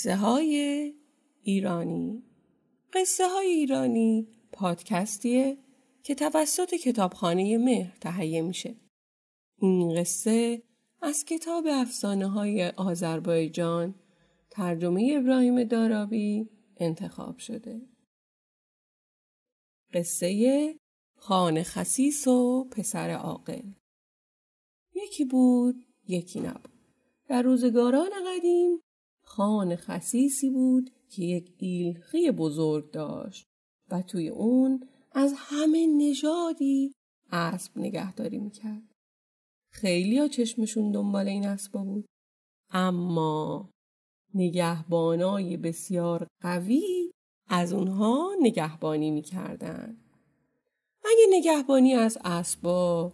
قصه های ایرانی قصه های ایرانی پادکستیه که توسط کتابخانه مهر تهیه میشه. این قصه از کتاب افسانه های آذربایجان ترجمه ابراهیم دارابی انتخاب شده. قصه خان خسیس و پسر عاقل یکی بود یکی نبود در روزگاران قدیم خان خسیسی بود که یک ایلخی بزرگ داشت و توی اون از همه نژادی اسب نگهداری می‌کرد. خیلی ها چشمشون دنبال این اسبا بود. اما نگهبانای بسیار قوی از اونها نگهبانی می‌کردن. اگه نگهبانی از اسبا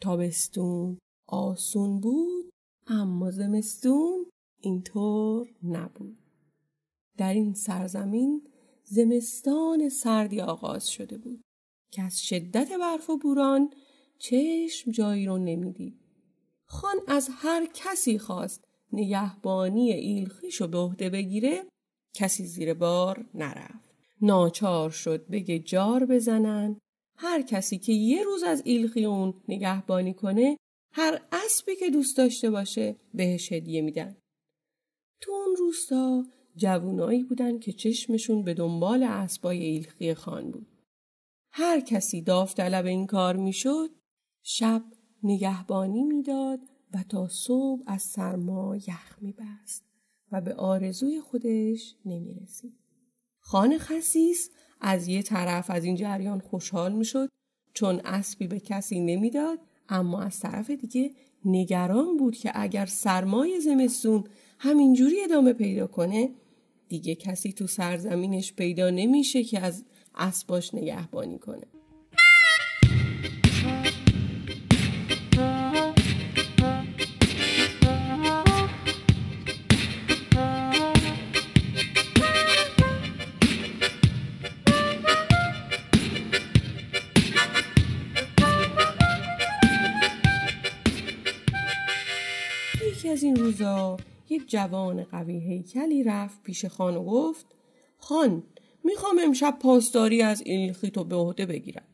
تابستون آسون بود اما زمستون اینطور نبود. در این سرزمین زمستان سردی آغاز شده بود که از شدت برف و بوران چشم جایی رو نمی‌دید. خان از هر کسی خواست نگهبانی ایلخیشو به عهده بگیره کسی زیر بار نرفت. ناچار شد بگه جار بزنن هر کسی که یه روز از ایلخی اون نگهبانی کنه هر اسبی که دوست داشته باشه بهش هدیه میدن. تو اون روستا جوونایی بودن که چشمشون به دنبال اسبای ایلخی خان بود. هر کسی داوطلب این کار می‌شد شب نگهبانی می‌داد و تا صبح از سرما یخ میبست و به آرزوی خودش نمی‌رسید. خان خسیس از یه طرف از این جریان خوشحال می‌شد چون اسبی به کسی نمی‌داد اما از طرف دیگه نگران بود که اگر سرمای زمستون همینجوری ادامه پیدا کنه دیگه کسی تو سرزمینش پیدا نمیشه که از اسباش نگهبانی کنه. یکی از این روزا یک جوان قوی هیکلی رفت پیش خان و گفت خان می‌خوام امشب پاسداری از ایلخی تو به عهده بگیرم.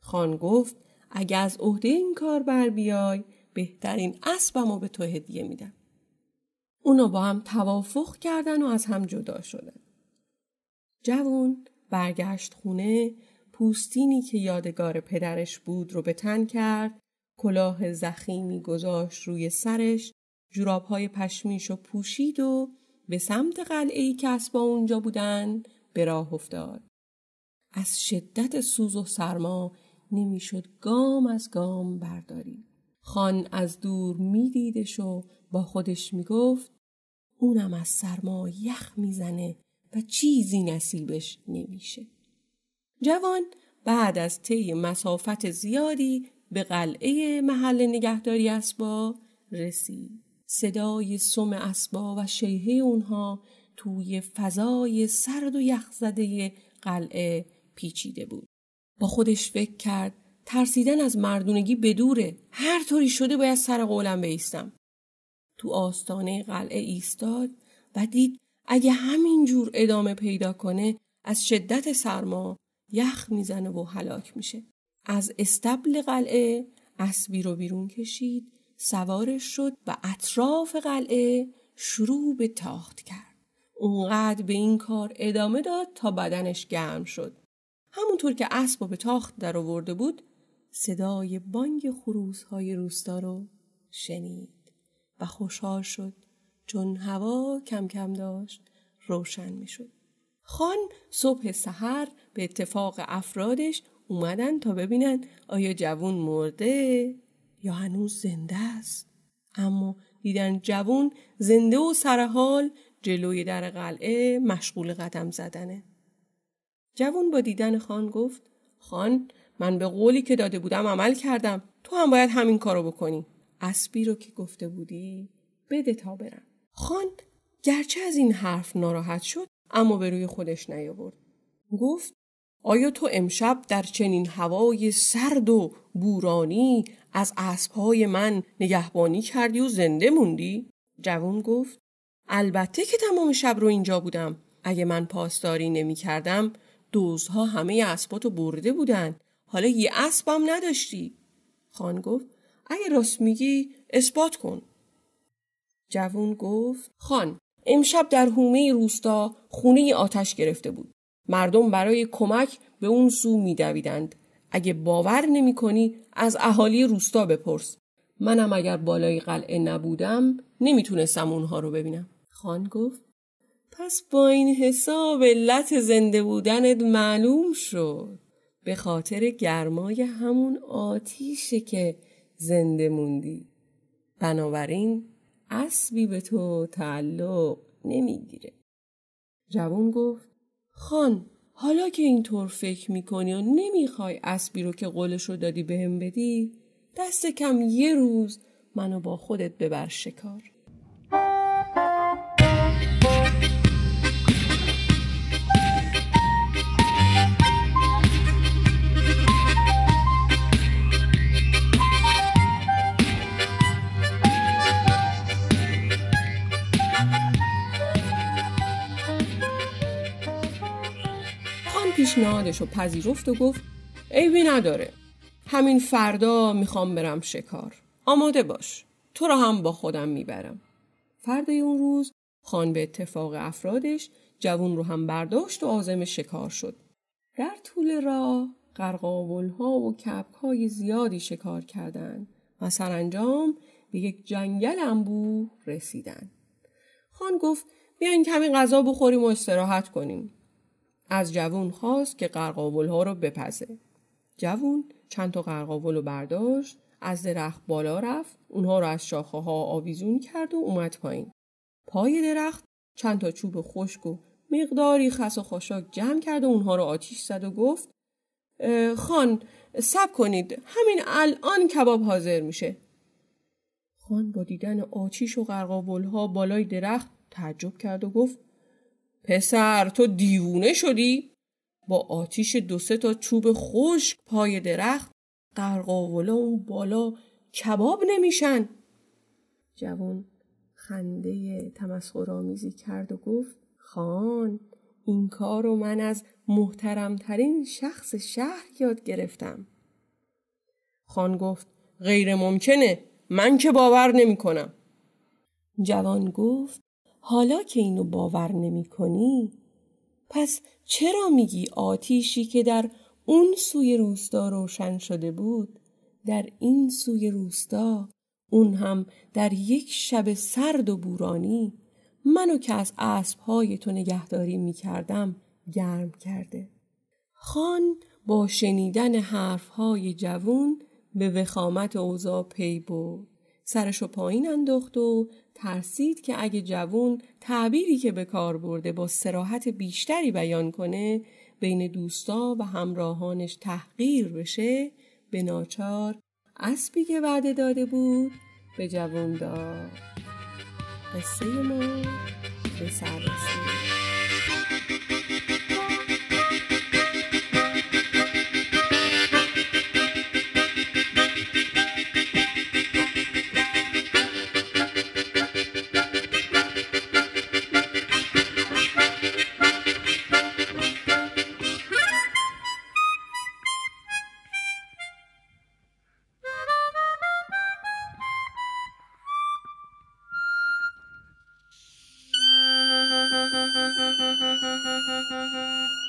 خان گفت اگه از عهده این کار بر بیای بهترین اسبم رو به تو هدیه میدم. اونا با هم توافق کردن و از هم جدا شدن. جوان برگشت خونه پوستینی که یادگار پدرش بود رو به تن کرد کلاه زخیمی گذاشت روی سرش جورابهای پشمیش و پوشید و به سمت قلعه ای که اسبا اونجا بودن به راه افتاد. از شدت سوز و سرما نمی‌شد گام از گام برداری. خان از دور میدیدش و با خودش می‌گفت اونم از سرما یخ می‌زنه و چیزی نصیبش نمیشه. جوان بعد از طی مسافت زیادی به قلعه محل نگهداری اسبا رسید. صدای سم اسبا و شیهه اونها توی فضای سرد و یخزده قلعه پیچیده بود. با خودش فکر کرد ترسیدن از مردونگی بدوره. هر طوری شده باید سر قولم بیستم. تو آستانه قلعه ایستاد و دید اگه همین جور ادامه پیدا کنه از شدت سرما یخ می‌زنه و هلاک میشه. از استبل قلعه اسبی رو بیرون کشید سوارش شد و اطراف قلعه شروع به تاخت کرد. اونقدر به این کار ادامه داد تا بدنش گرم شد. همونطور که اسب به تاخت در آورده بود صدای بانگ خروزهای روستا رو شنید و خوشحال شد چون هوا کم کم داشت روشن می شد. خان صبح سحر به اتفاق افرادش اومدن تا ببینن آیا جوون مرده یا هنوز زنده است؟ اما دیدن جوون زنده و سرحال جلوی در قلعه مشغول قدم زدنه. جوون با دیدن خان گفت خان من به قولی که داده بودم عمل کردم. تو هم باید همین کارو بکنی. اسبی رو که گفته بودی بده تا برم. خان گرچه از این حرف ناراحت شد اما به روی خودش نیاورد. گفت آیا تو امشب در چنین هوای سرد و بورانی از اسبهای من نگهبانی کردی و زنده موندی؟ جوون گفت البته که تمام شب رو اینجا بودم. اگه من پاسداری نمی کردم دوزها همه اسباتو برده بودن. حالا یه اسبم نداشتی. خان گفت اگه راست میگی اثبات کن. جوون گفت خان امشب در حومه روستا خونه آتش گرفته بود. مردم برای کمک به اون سو میدویدند. اگه باور نمی کنی از اهالی روستا بپرس. منم اگر بالای قلعه نبودم نمی‌تونستم اونها رو ببینم. خان گفت پس با این حساب علت زنده بودنت معلوم شد. به خاطر گرمای همون آتیشه که زنده موندی. بنابراین اسبی به تو تعلق نمی‌گیره. جوون گفت خان حالا که اینطور فکر می‌کنی و نمی‌خوای اسبی رو که قولش رو دادی بهم بدی دست کم یه روز منو با خودت ببر شکار. پیشنهادش رو پذیرفت و گفت عیبی نداره. همین فردا می‌خوام برم شکار. آماده باش. تو را هم با خودم می‌برم. فردای اون روز خان به اتفاق افرادش جوون رو هم برداشت و عازم شکار شد. در طول راه قرقاول ها و کپک های زیادی شکار کردند و سرانجام به یک جنگل انبوه رسیدن. خان گفت بیاین کمی غذا بخوریم و استراحت کنیم. از جوون خواست که قرقاول ها رو بپزه. جوون چند تا قرقاول رو برداشت از درخت بالا رفت اونها رو از شاخه ها آویزون کرد و اومد پایین. پای درخت چند تا چوب خشک و مقداری خس و خاشاک جمع کرد و اونها رو آتیش زد و گفت خان سب کنید همین الان کباب حاضر میشه. خان با دیدن آتیش و قرقاول ها بالای درخت تعجب کرد و گفت پسر تو دیوونه شدی؟ با آتیش دو سه تا چوب خشک پای درخت قرقاولا اون بالا کباب نمیشن. جوان خنده تمسخرآمیزی کرد و گفت خان این کار رو من از محترمترین شخص شهر یاد گرفتم. خان گفت غیر ممکنه من که باور نمی کنم جوان گفت حالا که اینو باور نمی کنی پس چرا میگی آتیشی که در اون سوی روستا روشن شده بود در این سوی روستا اون هم در یک شب سرد و بورانی منو که از اسبهای تو نگهداری می‌کردم گرم کرده. خان با شنیدن حرفهای جوون به وخامت اوضاع پی بود سرشو پایین انداخت و ترسید که اگه جوون تعبیری که به کار برده با سراحت بیشتری بیان کنه بین دوستا و همراهانش تحقیر بشه به ناچار اسبی که وعده داده بود به جوون داد. قصه ما به سر رسید Thank you.